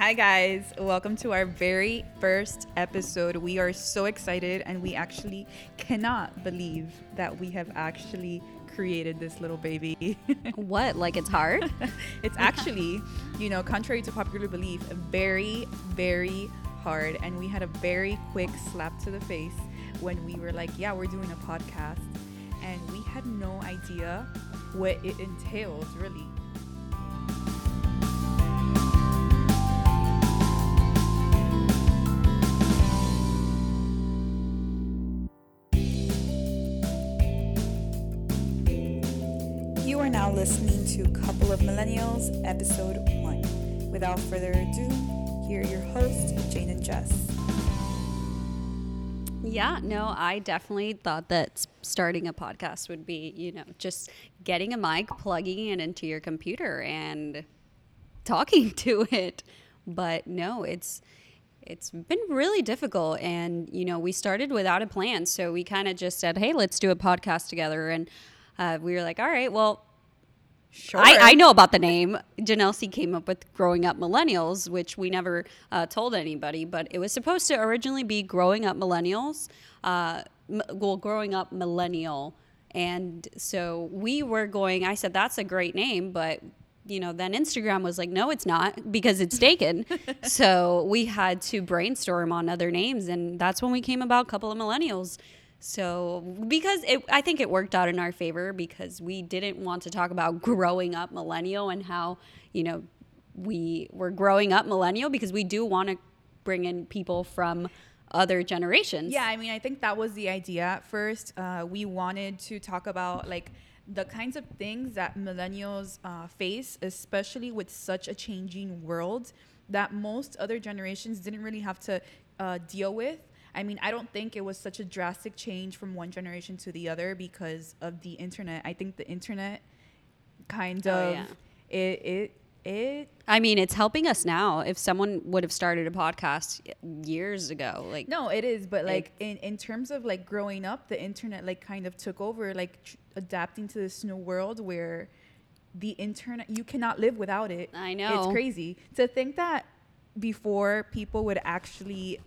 Hi, guys. Welcome to our very first episode. We are so excited and we actually cannot believe that we have actually created this little baby. What? Like it's hard? it's actually, you know, contrary to popular belief, very, very hard. And we had a very quick slap to the face when we were like, yeah, we're doing a podcast. And we had no idea what it entails, really. Listening to Couple of Millennials, episode one. Without further ado, here are your hosts, Jane and Jess. yeah, no, I definitely thought that starting a podcast would be, you know, just getting a mic, plugging it into your computer and talking to it. But no, it's it's been really difficult and you know, we started without a plan, so we kind of just said, "Hey, let's do a podcast together." And uh, we were like, "All right, well, Sure. I, I know about the name. Janelle C came up with Growing Up Millennials, which we never uh, told anybody, but it was supposed to originally be Growing Up Millennials, uh, m- well, Growing Up Millennial. And so we were going, I said, that's a great name, but you know, then Instagram was like, no, it's not because it's taken. so we had to brainstorm on other names, and that's when we came about a Couple of Millennials. So because it, I think it worked out in our favor because we didn't want to talk about growing up millennial and how you know we were growing up millennial because we do want to bring in people from other generations. Yeah, I mean, I think that was the idea at first. Uh, we wanted to talk about like the kinds of things that millennials uh, face, especially with such a changing world that most other generations didn't really have to uh, deal with. I mean, I don't think it was such a drastic change from one generation to the other because of the internet. I think the internet kind Oh, of yeah. it it it I mean, it's helping us now. If someone would have started a podcast years ago, like No, it is, but like in in terms of like growing up, the internet like kind of took over, like tr- adapting to this new world where the internet you cannot live without it. I know. It's crazy to think that before people would actually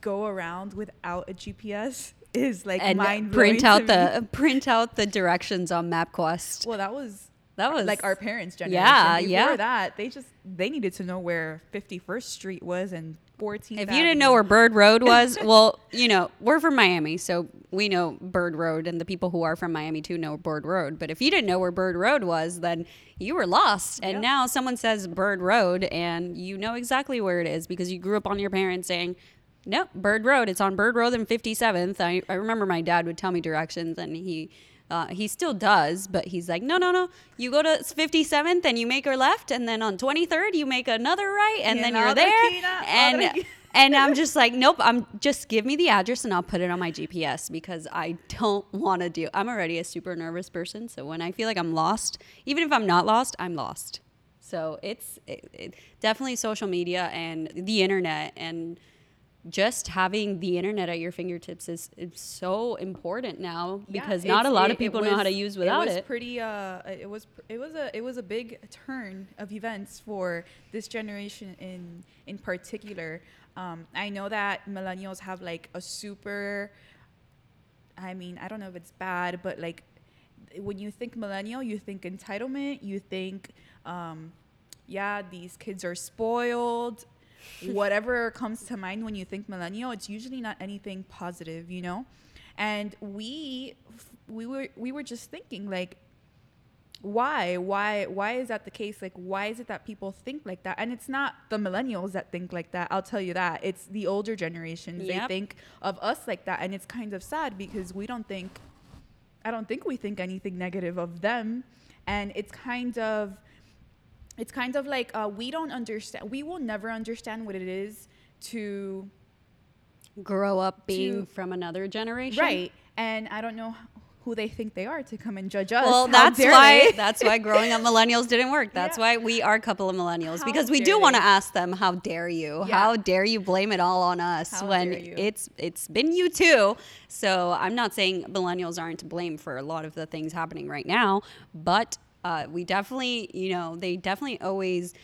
go around without a GPS is like and mind print out the print out the directions on MapQuest. well, that was That was like our parents' generation. Yeah, Before yeah. that, they just they needed to know where 51st Street was and 14th. If you didn't know where Bird Road was, well, you know, we're from Miami, so we know Bird Road, and the people who are from Miami too know Bird Road. But if you didn't know where Bird Road was, then you were lost. And now someone says Bird Road, and you know exactly where it is because you grew up on your parents saying, Nope, Bird Road. It's on Bird Road and 57th. I, I remember my dad would tell me directions, and he. Uh, he still does, but he's like, no, no, no. You go to 57th and you make a left, and then on 23rd you make another right, and then you're there. now- and and I'm just like, nope. I'm just give me the address and I'll put it on my GPS because I don't want to do. I'm already a super nervous person, so when I feel like I'm lost, even if I'm not lost, I'm lost. So it's it, it, definitely social media and the internet and just having the internet at your fingertips is, is so important now Yeah, because not a lot it- of people it know how to use without it. Was it. pretty. Uh, it was. It was a. It was a big turn of events for this generation in in particular. Um, I know that millennials have like a super. I mean, I don't know if it's bad, but like when you think millennial, you think entitlement. You think, um, yeah, these kids are spoiled. Whatever comes to mind when you think millennial, it's usually not anything positive, you know. And we we were we were just thinking like why why why is that the case? Like why is it that people think like that? And it's not the millennials that think like that i'll tell you that. It's the older generations. They think of us like that and it's kind of sad because we don't think i don't think we think anything negative of them. And it's kind of it's kind of like uh, we don't understand we will never understand what it is to Grow up being to- from another generation, right and i don't know who they think they are to come and judge us Well, How that's why that's why growing up millennials didn't work. That's Yeah. why we are a couple of millennials How because we do want to ask them, "How dare you? Yeah. How dare you blame it all on us How when it's it's been you too?" So I'm not saying millennials aren't to blame for a lot of the things happening right now, but uh, we definitely, you know, they definitely always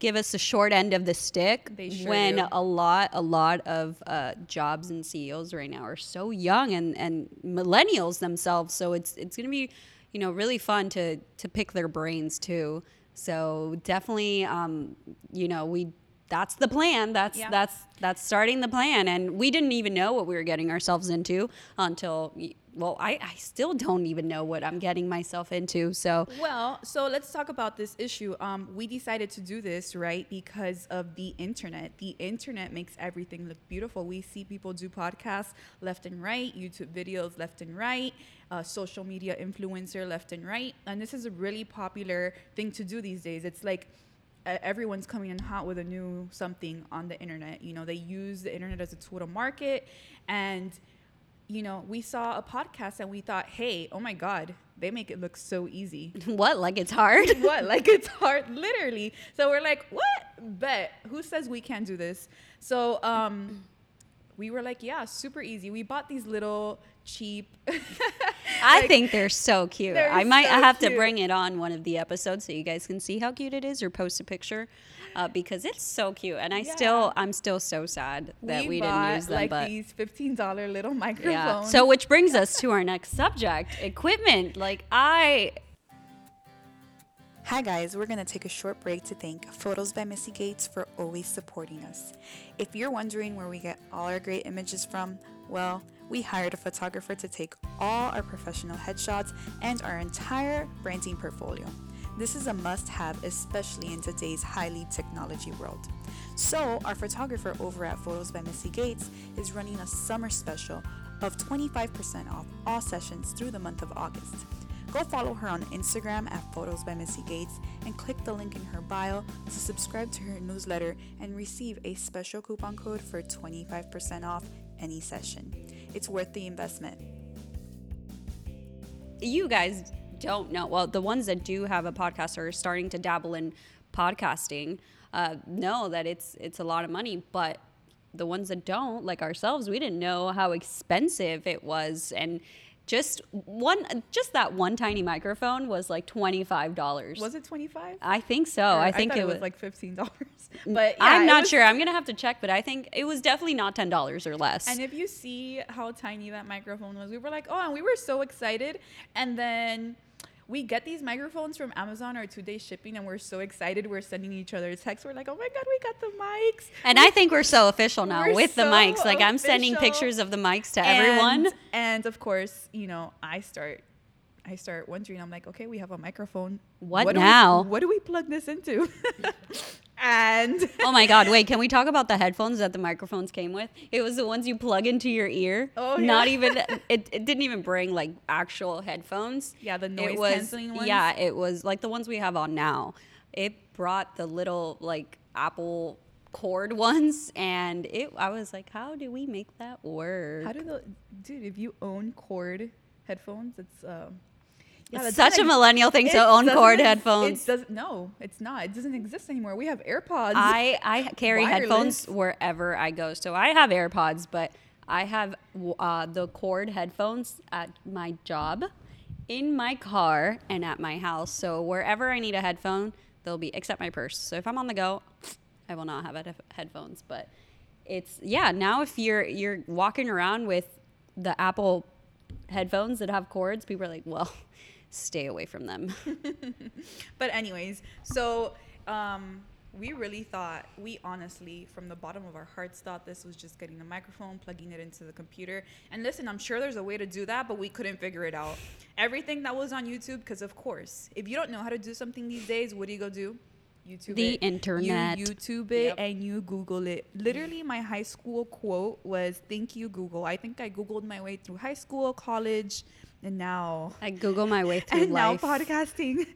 give us the short end of the stick sure when do. a lot a lot of uh, jobs and CEOs right now are so young and and millennials themselves. So it's it's gonna be you know really fun to to pick their brains too. So definitely, um, you know we. That's the plan. That's Yeah. that's that's starting the plan, and we didn't even know what we were getting ourselves into until well, I, I still don't even know what I'm getting myself into. So Well, so let's talk about this issue. Um, we decided to do this right because of the internet. The internet makes everything look beautiful. We see people do podcasts left and right, YouTube videos left and right, uh, social media influencer left and right, and this is a really popular thing to do these days. It's like everyone's coming in hot with a new something on the internet. You know, they use the internet as a tool to market and you know, we saw a podcast and we thought, hey, oh my God, they make it look so easy. what? Like it's hard? what? Like it's hard, literally. So we're like, what? Bet. Who says we can't do this? So um, we were like, yeah, super easy. We bought these little cheap. I think they're so cute. they're I might so have to bring it on one of the episodes so you guys can see how cute it is or post a picture uh, because it's so cute. And I Yeah. still, I'm still so sad that we, bought didn't use them. like but these fifteen dollar little microphones. yeah. So which brings us to our next subject: equipment. Like I, Hi, guys. We're going to take a short break to thank Photos by Missy Gates for always supporting us. If you're wondering where we get all our great images from, well, we hired a photographer to take all our professional headshots and our entire branding portfolio. This is a must have, especially in today's highly technology world. So, our photographer over at Photos by Missy Gates is running a summer special of 25% off all sessions through the month of August. Go follow her on Instagram at Photos by Missy Gates and click the link in her bio to subscribe to her newsletter and receive a special coupon code for 25% off any session. It's worth the investment. you guys don't know. Well, the ones that do have a podcast or are starting to dabble in podcasting uh, know that it's it's a lot of money, but the ones that don't, like ourselves, we didn't know how expensive it was, and just one, just that one tiny microphone was like twenty five dollars. was it twenty five? I think so. I think thought it was, was. like fifteen dollars. But yeah, I'm not was- sure. I'm gonna have to check, but I think it was definitely not ten dollars or less. And if you see how tiny that microphone was, we were like, oh, and we were so excited. And then we get these microphones from Amazon or two day shipping, and we're so excited. We're sending each other texts. We're like, oh my God, we got the mics. And I think we're so official now with the mics. Like I'm sending pictures of the mics to everyone. And, and of course, you know, I start. I start wondering. I'm like, okay, we have a microphone. What do we- now? what do we plug this into? and Oh my God! Wait, can we talk about the headphones that the microphones came with? It was the ones you plug into your ear. Oh, yeah. Not even. It, it didn't even bring like actual headphones. Yeah, the It noise was- canceling ones? Yeah, it was like the ones we have on now. It brought the little like Apple cord ones, and it. I was like, how do we make that work? how do the dude? If you own cord headphones, it's um. It's such a millennial thing to own cord headphones. It doesn't. No, it's not. It doesn't exist anymore. We have AirPods. I I carry headphones wherever I go. So I have AirPods, but I have uh, the cord headphones at my job, in my car, and at my house. So wherever I need a headphone, they'll be except my purse. So if I'm on the go, I will not have head- headphones. But it's yeah. Now if you're you're walking around with the Apple headphones that have cords, people are like, well, stay away from them. But anyways, so um, we really thought, we honestly, from the bottom of our hearts, thought this was just getting the microphone, plugging it into the computer. And listen, I'm sure there's a way to do that, but we couldn't figure it out. Everything that was on YouTube, because of course, if you don't know how to do something these days, what do you go do? YouTube The it. internet. You YouTube it Yep. and you Google it. Literally, my high school quote was "Thank you, Google." I think I Googled my way through high school, college, and now I Google my way through and now podcasting.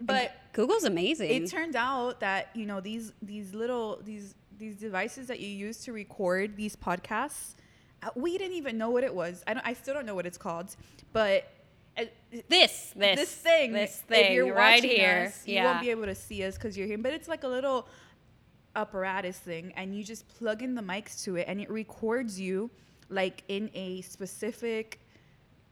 But Google's amazing. it turned out that you know these these little these these devices that you use to record these podcasts, uh, we didn't even know what it was. I don't. I still don't know what it's called, but. uh, this, this, this thing, this if thing you're right here. us, you won't be able to see us because you're here. But it's like a little apparatus thing, and you just plug in the mics to it, and it records you like in a specific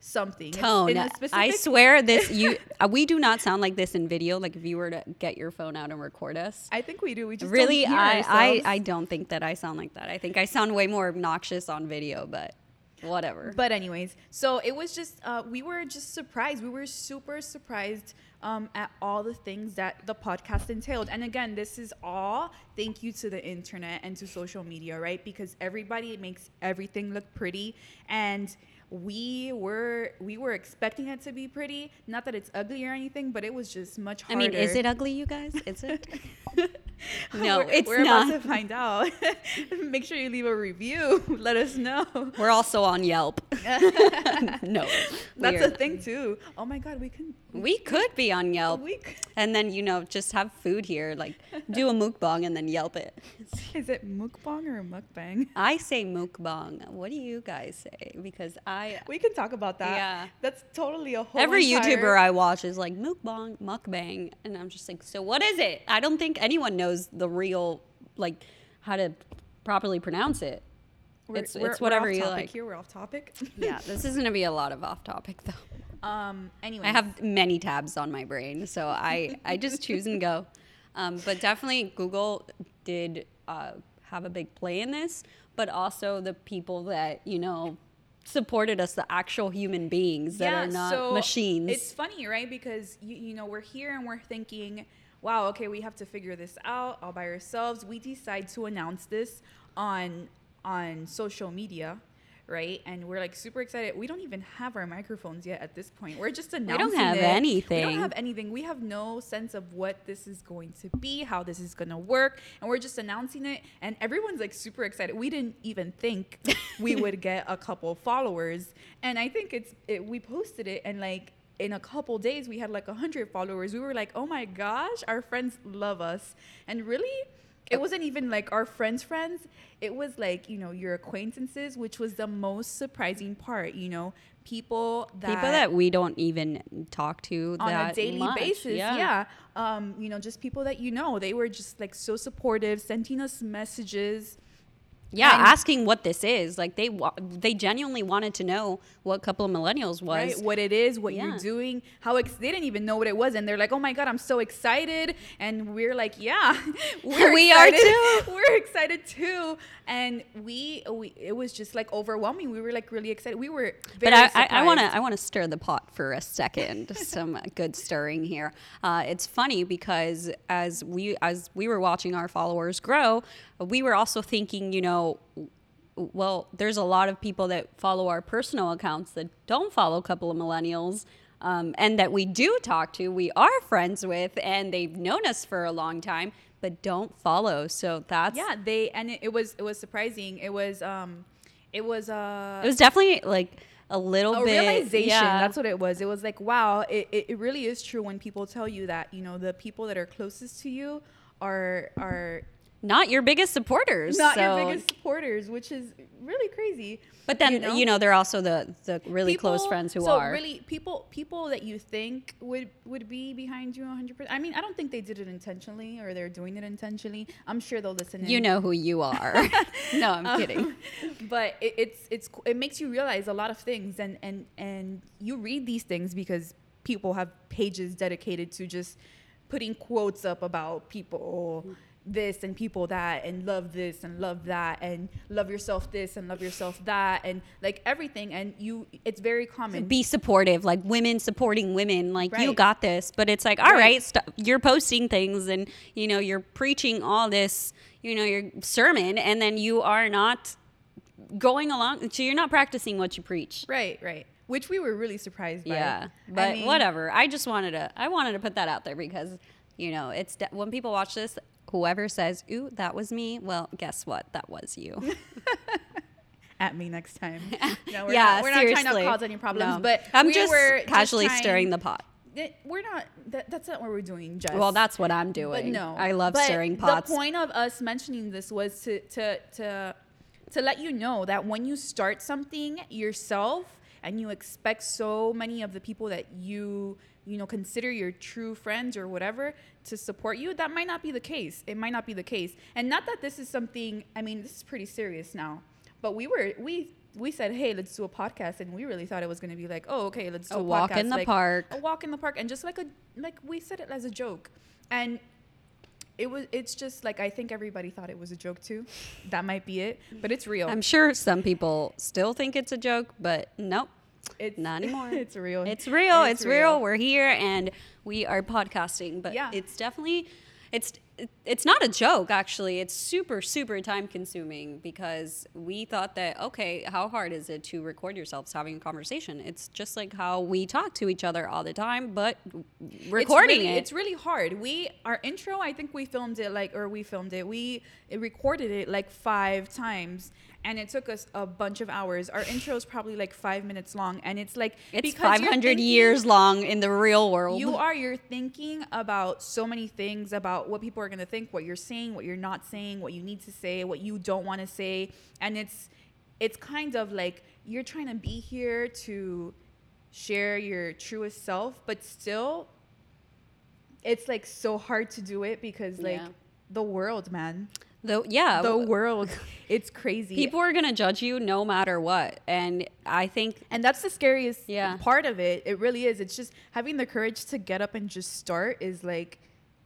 something tone. a I specific- swear this you uh, we do not sound like this in video. Like if you were to get your phone out and record us. I think we do. We just really, I, I. I don't think that I sound like that. I think I sound way more obnoxious on video, but whatever. But anyways, so it was just uh, we were just surprised. We were super surprised um, at all the things that the podcast entailed. And again, this is all thank you to the internet and to social media, right? Because everybody makes everything look pretty and we were we were expecting it to be pretty not that it's ugly or anything but it was just much harder. I mean, is it ugly, you guys? Is it? no, we're, it's we're not. about to find out make sure you leave a review let us know We're also on Yelp. no, that's a thing too oh my god we can We could be on Yelp, we and then you know just have food here, like do a mukbang and then Yelp it. Is it mukbang or mukbang? I say mukbang. What do you guys say? Because I We can talk about that. Yeah. That's totally a whole every entire- YouTuber I watch is like mukbang, mukbang, and I'm just like, so what is it? I don't think anyone knows the real like how to properly pronounce it. We're- it's we're- it's we're whatever off you topic like. Here we're off topic. Yeah, this is gonna be a lot of off topic though. Um. Anyway, I have many tabs on my brain, so I I just choose and go. Um, but definitely Google did uh, have a big play in this, but also the people that you know supported us, the actual human beings that are not machines. It's funny, right? Because you, you know we're here and we're thinking, wow, okay, we have to figure this out all by ourselves. We decide to announce this on on social media. Right, and we're like super excited. We don't even have our microphones yet at this point. We're just announcing. We don't have it. We don't have anything. We have no sense of what this is going to be, how this is going to work, and we're just announcing it. And everyone's like super excited. We didn't even think we would get a couple followers, and I think it's it, we posted it, and like in a couple days we had like a hundred followers. We were like, oh my gosh, our friends love us, and really. It wasn't even like our friends' friends. It was like, you know, your acquaintances, which was the most surprising part, you know, people that people that we don't even talk to on a daily much. basis. Yeah. Um, you know, just people that you know. They were just like so supportive, sending us messages. Yeah, And- asking what this is. Like they wa- they genuinely wanted to know what couple of millennials was. Right, what it is, what Yeah. you're doing, how ex- they didn't even know what it was, and they're like, "Oh my god, I'm so excited!" And we're like, "Yeah, we're We are excited. We're excited too." And we, we, it was just like overwhelming. We were like really excited. We were, very But I, want to. I want to stir the pot for a second. Some good stirring here. Uh, it's funny because as we as we were watching our followers grow, we were also thinking, you know, well, there's a lot of people that follow our personal accounts that don't follow a couple of millennials. Um, and that we do talk to, we are friends with, and they've known us for a long time, but don't follow. So that's Yeah, they and it, it was it was surprising. It was um, it was uh, it was definitely like a little a bit realization yeah. that's what it was it was like wow it, it really is true when people tell you that you know the people that are closest to you are are not your biggest supporters. not so- your biggest supporters which is really crazy But then you know, they're also the the really close friends who so are. really people people that you think would would be behind you 100% i mean i don't think they did it intentionally or they're doing it intentionally i'm sure they'll listen in. you know who you are. no, I'm um, kidding. but it, it's it's it makes you realize a lot of things and and and you read these things because people have pages dedicated to just putting quotes up about people this and people that and love this and love that and love yourself this and love yourself that and like everything and you it's very common Be supportive, like women supporting women. Like you got this. But it's like, all Right. right, st- you're posting things and you know you're preaching all this, you know, your sermon, and then you are not going along. So you're not practicing what you preach. right right which we were really surprised by Yeah, I but mean, whatever. I just wanted to. I wanted to put that out there because you know it's de- when people watch this. Whoever says, "Ooh, that was me," well, guess what? That was you. at me next time no, we're yeah, not, we're not trying to cause any problems No. but I'm we just were just casually trying- stirring the pot. it, we're not that, that's not what we're doing Jess. Well, that's what I'm doing. but no I love But stirring pots. the point of us mentioning this was to to to to let you know that when you start something yourself and you expect so many of the people that you you know consider your true friends or whatever to support you that might not be the case it might not be the case and not that this is something i mean this is pretty serious now but we were we we said, "Hey, let's do a podcast," and we really thought it was going to be like, "Oh, okay, let's do A a, walk podcast, in the like, park. a walk in the park," and just like a like we said it as a joke, and it was. It's just like I think everybody thought it was a joke too. That might be it, but it's real. I'm sure some people still think it's a joke, but nope. It's Not anymore. it's real. It's real. It's, real. We're here and we are podcasting, but Yeah. it's definitely it's it's not a joke actually. It's super super time consuming because we thought that okay, how hard is it to record yourselves having a conversation? It's just like how we talk to each other all the time, but recording it's really, it. It's really hard. We our intro, I think we filmed it like, or we filmed it. We it recorded it like five times, and it took us a bunch of hours. Our intro is probably like five minutes long, and it's like it's 500 thinking- years long in the real world. You are you're thinking about so many things about what people are gonna think, what you're saying, what you're not saying, what you need to say, what you don't want to say, and it's it's kind of like you're trying to be here to share your truest self, but still, it's like so hard to do it because like Yeah. the world, man, Though yeah, the world, it's crazy. people are going to judge you no matter what. And I think And that's the scariest Yeah. part of it. It really is. It's just having the courage to get up and just start is like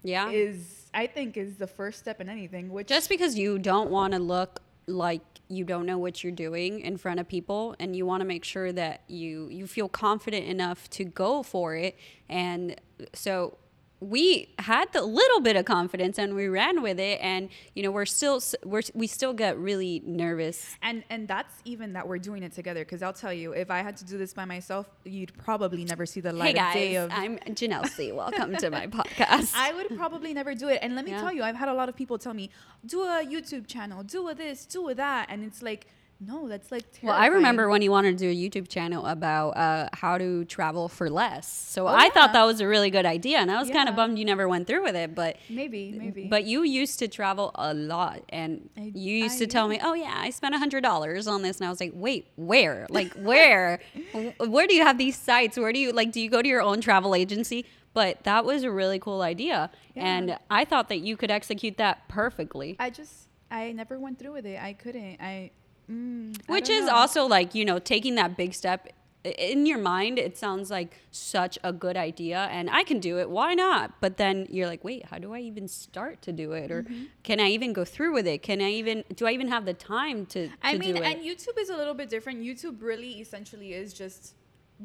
yeah. is I think is the first step in anything. Which just because you don't want to look like you don't know what you're doing in front of people and you want to make sure that you you feel confident enough to go for it and so we had the little bit of confidence and we ran with it and you know we're still we're we still get really nervous and and that's even that we're doing it together. Because I'll tell you, if I had to do this by myself, you'd probably never see the hey light of day guys of. i'm janelle c welcome to my podcast I would probably never do it. And let me Yeah. tell you, I've had a lot of people tell me, do a YouTube channel, do a this, do a that. And it's like, no, that's like terrifying. Well, I remember when you wanted to do a YouTube channel about uh, how to travel for less. So Oh, I thought that was a really good idea, and I was kind of bummed you never went through with it. But Maybe, maybe. but you used to travel a lot, and I- you used I to tell me, "Oh yeah, I spent a hundred dollars on this," and I was like, "Wait, where? Like where? Where do you have these sites? Where do you like? Do you go to your own travel agency?" But that was a really cool idea, and I thought that you could execute that perfectly. I just, I never went through with it. I couldn't. I, mm, Which is know. also like, you know, taking that big step in your mind, it sounds like such a good idea and I can do it. Why not? But then you're like, wait, how do I even start to do it? Or Mm-hmm. can I even go through with it? Can I even, do I even have the time to, to I mean, and YouTube is a little bit different. YouTube really essentially is just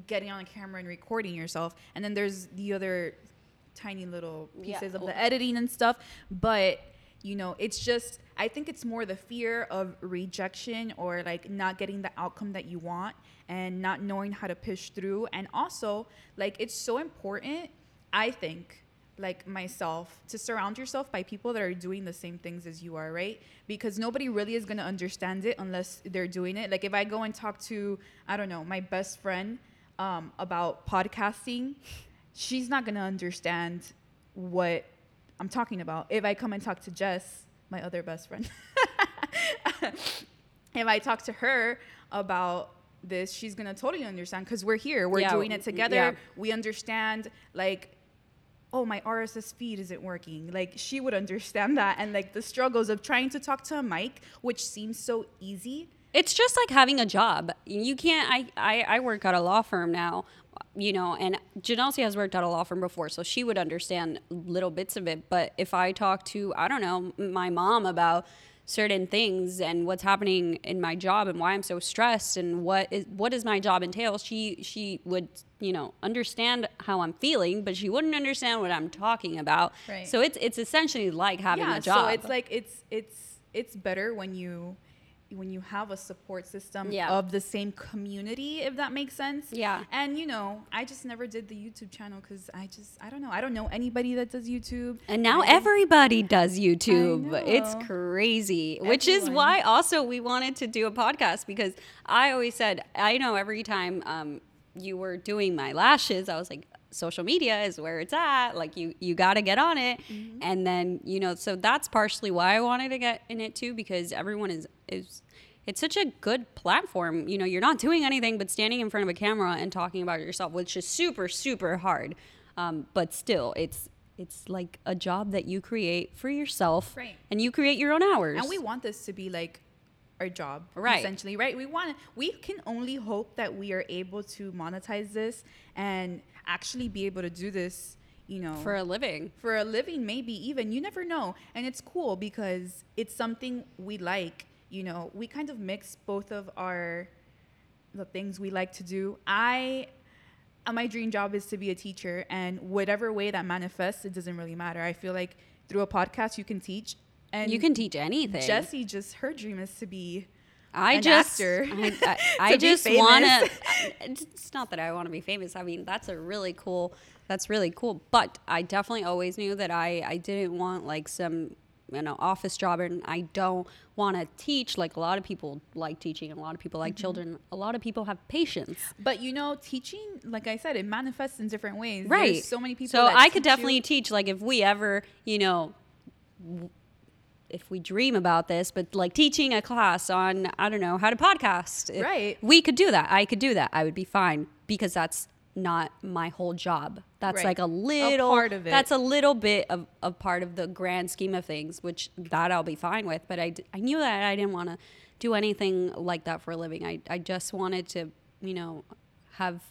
getting on a camera and recording yourself. And then there's the other tiny little Yeah. pieces of the editing and stuff. But, you know, it's just, I think it's more the fear of rejection or like not getting the outcome that you want and not knowing how to push through. And also, like, it's so important, I think, like myself to surround yourself by people that are doing the same things as you are right? Because nobody really is to understand it unless they're doing it. Like if i go and talk to i don't know my best friend um, about podcasting she's not to understand what i'm talking about. If i come and talk to jess my other best friend if i talk to her about this she's going to totally understand because we're here we're Yeah, doing it together yeah. we understand like oh my rss feed isn't working like she would understand that and like the struggles of trying to talk to a mic which seems so easy it's just like having a job. You can't. I, I I work at a law firm now, you know, and Janelle has worked at a law firm before, so she would understand little bits of it. But if I talk to I don't know my mom about certain things and what's happening in my job and why I'm so stressed and what is what does my job entail, she she would you know understand how I'm feeling, but she wouldn't understand what I'm talking about. Right. So it's it's essentially like having yeah a job. so it's like it's it's it's better when you when you have a support system Yeah. of the same community if that makes sense Yeah. and you know i just never did the youtube channel because i just i don't know i don't know anybody that does youtube And now I everybody does YouTube. It's crazy, which is why also we wanted to do a podcast because I always said, I know every time um, you were doing my lashes, I was like, social media is where it's at. Like you, you got to get on it. Mm-hmm. And then, you know, so that's partially why I wanted to get in it too, because everyone is, is, it's such a good platform. You know, you're not doing anything but standing in front of a camera and talking about yourself, which is super, super hard. Um, but still, it's it's like a job that you create for yourself, Right. And you create your own hours. and we want this to be like our job, Right. Essentially, right? We want we can only hope that we are able to monetize this and actually be able to do this. You know, For a living. for a living maybe even you never know and it's cool because it's something we like you know we kind of mix both of our the things we like to do i uh, my dream job is to be a teacher and whatever way that manifests it doesn't really matter i feel like through a podcast you can teach and you can teach anything. jesse just her dream is to be I an just, actor. I, I, I just want to. It's not that I want to be famous. I mean, that's a really cool. That's really cool. But I definitely always knew that I I didn't want like some you know office job, and I don't want to teach like a lot of people like teaching. And a lot of people like Mm-hmm. children. A lot of people have patience. but you know teaching like i said it manifests in different ways Right. There's so many people So I could teach you- definitely teach. Like if we ever, you know, w- if we dream about this, but like teaching a class on, I don't know, how to podcast. Right. We could do that. I could do that. I would be fine because that's not my whole job. That's Right. like a A little part of it. That's a little bit of a part of the grand scheme of things, which that I'll be fine with. But I, d- I knew that I didn't want to do anything like that for a living. I, I just wanted to, you know, have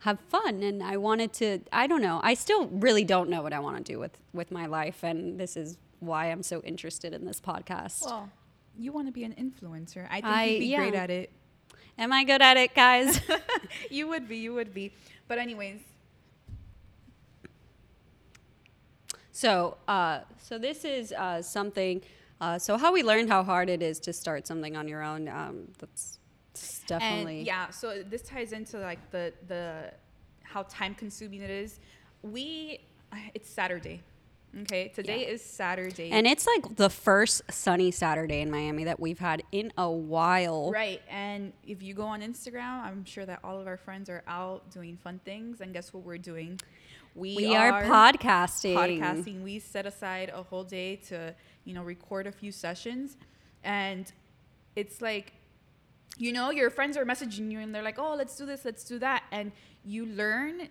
have fun and I wanted to I don't know. I still really don't know what I want to do with with my life and this is why I'm so interested in this podcast. well you want to be an influencer i think I- you'd be great at it Am I good at it, guys? you would be, you would be. But anyways, so, uh, so this is uh, something. Uh, so, how we learned how hard it is to start something on your own. Um, that's definitely and yeah, so this ties into like the the how time consuming it is. We it's Saturday. Okay, today Yeah. is Saturday. And it's like the first sunny Saturday in Miami that we've had in a while. Right. And if you go on Instagram, I'm sure that all of our friends are out doing fun things. And guess what we're doing? We are podcasting. Podcasting. We set aside a whole day to, you know, record a few sessions. And it's like, you know, your friends are messaging you and they're like, oh, let's do this, let's do that. And you learn.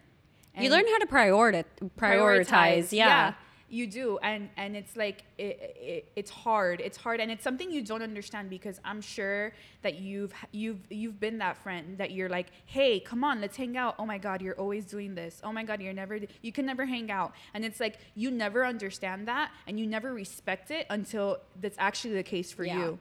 You learn how to prioritize. Prioritize, yeah. You do and and it's like it, it, it's hard. It's hard and it's something you don't understand because i'm sure that you've you've you've been that friend that you're like hey come on let's hang out. Oh my god you're always doing this. Oh my god you're never you can never hang out. And it's like you never understand that and you never respect it until that's actually the case for Yeah. you.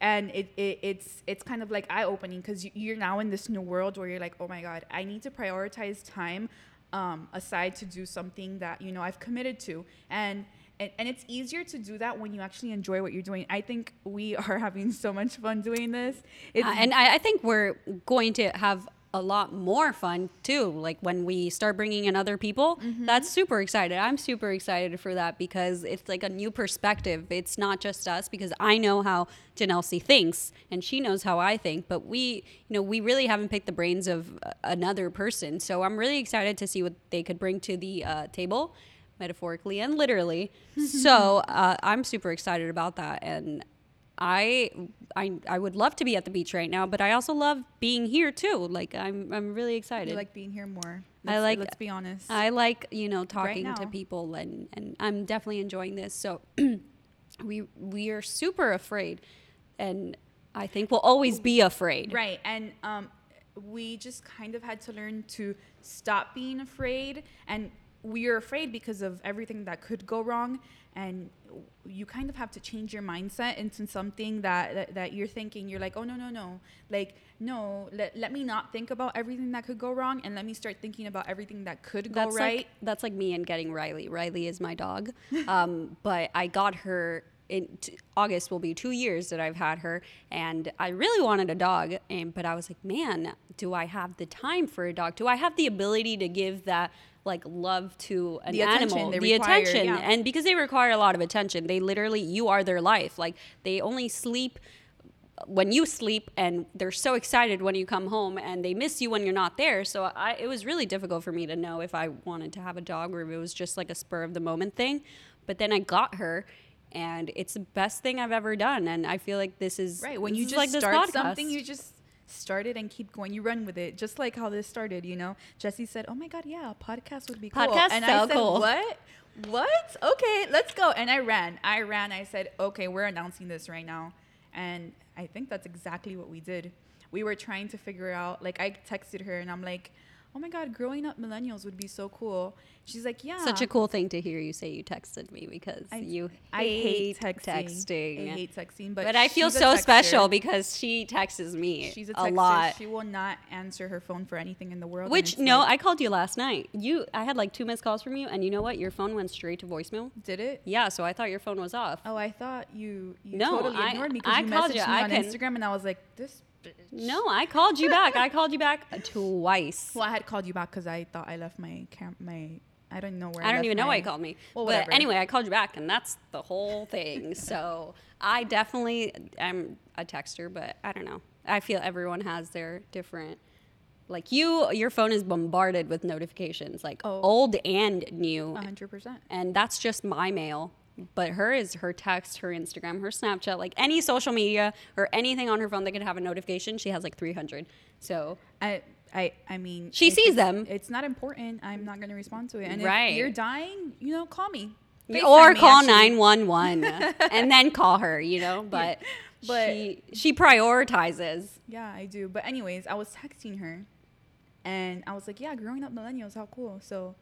And it, it it's it's kind of like eye opening because you're now in this new world where you're like, oh my god, I need to prioritize time um, aside to do something that you know I've committed to, and, and and it's easier to do that when you actually enjoy what you're doing. I think we are having so much fun doing this. Uh, and I, I think we're going to have a lot more fun too. Like when we start bringing in other people, Mm-hmm. that's super excited. I'm super excited for that because it's like a new perspective. It's not just us because I know how Janelle thinks and she knows how I think, but we, you know, we really haven't picked the brains of uh, another person. So I'm really excited to see what they could bring to the uh, table metaphorically and literally. so uh, I'm super excited about that. And I, I I would love to be at the beach right now, but I also love being here too. Like I'm I'm really excited. you like being here more. I Let's- like- Let's be honest. I like you know talking to people and and I'm definitely enjoying this. So we we are super afraid, and I think we'll always be afraid. Right. And um, we just kind of had to learn to stop being afraid. And we are afraid because of everything that could go wrong. And you kind of have to change your mindset into something that, that, that you're thinking, you're like, oh, no, no, no. Like, no, let, let me not think about everything that could go wrong. And let me start thinking about everything that could go That's right. like that's like me and getting Riley. Riley is my dog, um, but I got her in t- August. Will be two years that I've had her, and I really wanted a dog. And but I was like, man, do I have the time for a dog? Do I have the ability to give that like love to an The animal? the require, attention, yeah. and because they require a lot of attention, they literally you are their life. Like they only sleep when you sleep and they're so excited when you come home and they miss you when you're not there so I, it was really difficult for me to know if i wanted to have a dog or if it was just like a spur of the moment thing but then i got her and it's the best thing i've ever done and i feel like this is Right. When you just like start something, you just start it and keep going. You run with it, just like how this started. You know, Jesse said, "Oh my God, yeah, a podcast would be cool." Podcast and so I said, cool. "What? What? Okay, let's go." And I ran. I ran. I said, "Okay, we're announcing this right now." And I think that's exactly what we did. We were trying to figure out, like, I texted her and I'm like, oh my God, growing up millennials would be so cool. She's like, yeah. Such a cool thing to hear you say you texted me because I- you I hate texting. texting. I hate texting, but, but, I feel so special because she texts me She's a, a, lot. She will not answer her phone for anything in the world. Which no, like, I called you last night. You, I had like two missed calls from you, and you know what? Your phone went straight to voicemail. did it. Yeah, so I thought your phone was off. Oh, I thought you you No, totally I- ignored me because I you called messaged you. me I on can- Instagram, and I was like, this. Bitch. No, I called you back. I called you back twice. Well, I had called you back because I thought I left my camp, my. I don't know where. I don't left even know my, why you called me. Well, but whatever. anyway, I called you back, and that's the whole thing. so I definitely am a texter, but I don't know. I feel everyone has their different. Like you, your phone is bombarded with notifications, like Oh. old and new, A hundred percent. and that's just my mail. But her is her text, her Instagram, her Snapchat, like any social media or anything on her phone that could have a notification. She has like 300. So I. I, I mean, She sees them. It's not important. I'm not going to respond to it. And Right. if you're dying, you know, call me. or me, call actually. 911 and then call her, you know, but, But- she she prioritizes. Yeah, I do. But anyways, I was texting her, and I was like, "Yeah, growing up millennials, how cool!" So,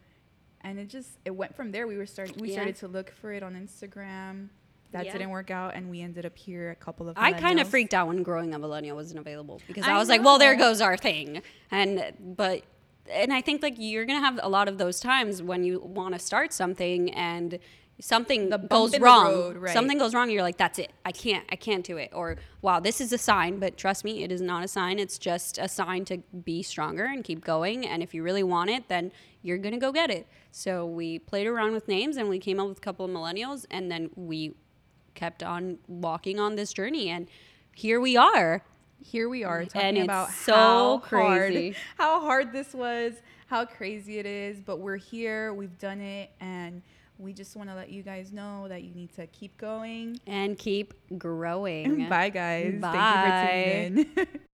and it just it went from there. We were starting. We Yeah. started to look for it on Instagram. That Yeah. didn't work out, and we ended up here. A couple of. Times. I kind of freaked out when growing up millennial wasn't available because I, I was like, well, there goes our thing. And but and I think like you're gonna have a lot of those times when you want to start something and something The goes wrong. road, right. Something goes wrong. You're like, that's it. I can't. I can't do it. Or wow, this is a sign. But trust me, it is not a sign. It's just a sign to be stronger and keep going. And if you really want it, then you're gonna go get it. So we played around with names and we came up with a couple of millennials, and then we kept on walking on this journey and here we are Here we are talking And about so how crazy. hard, how hard this was, how crazy it is. But we're here. We've done it, and we just want to let you guys know that you need to keep going. and keep growing Bye, guys. Bye. Thank you for tuning in.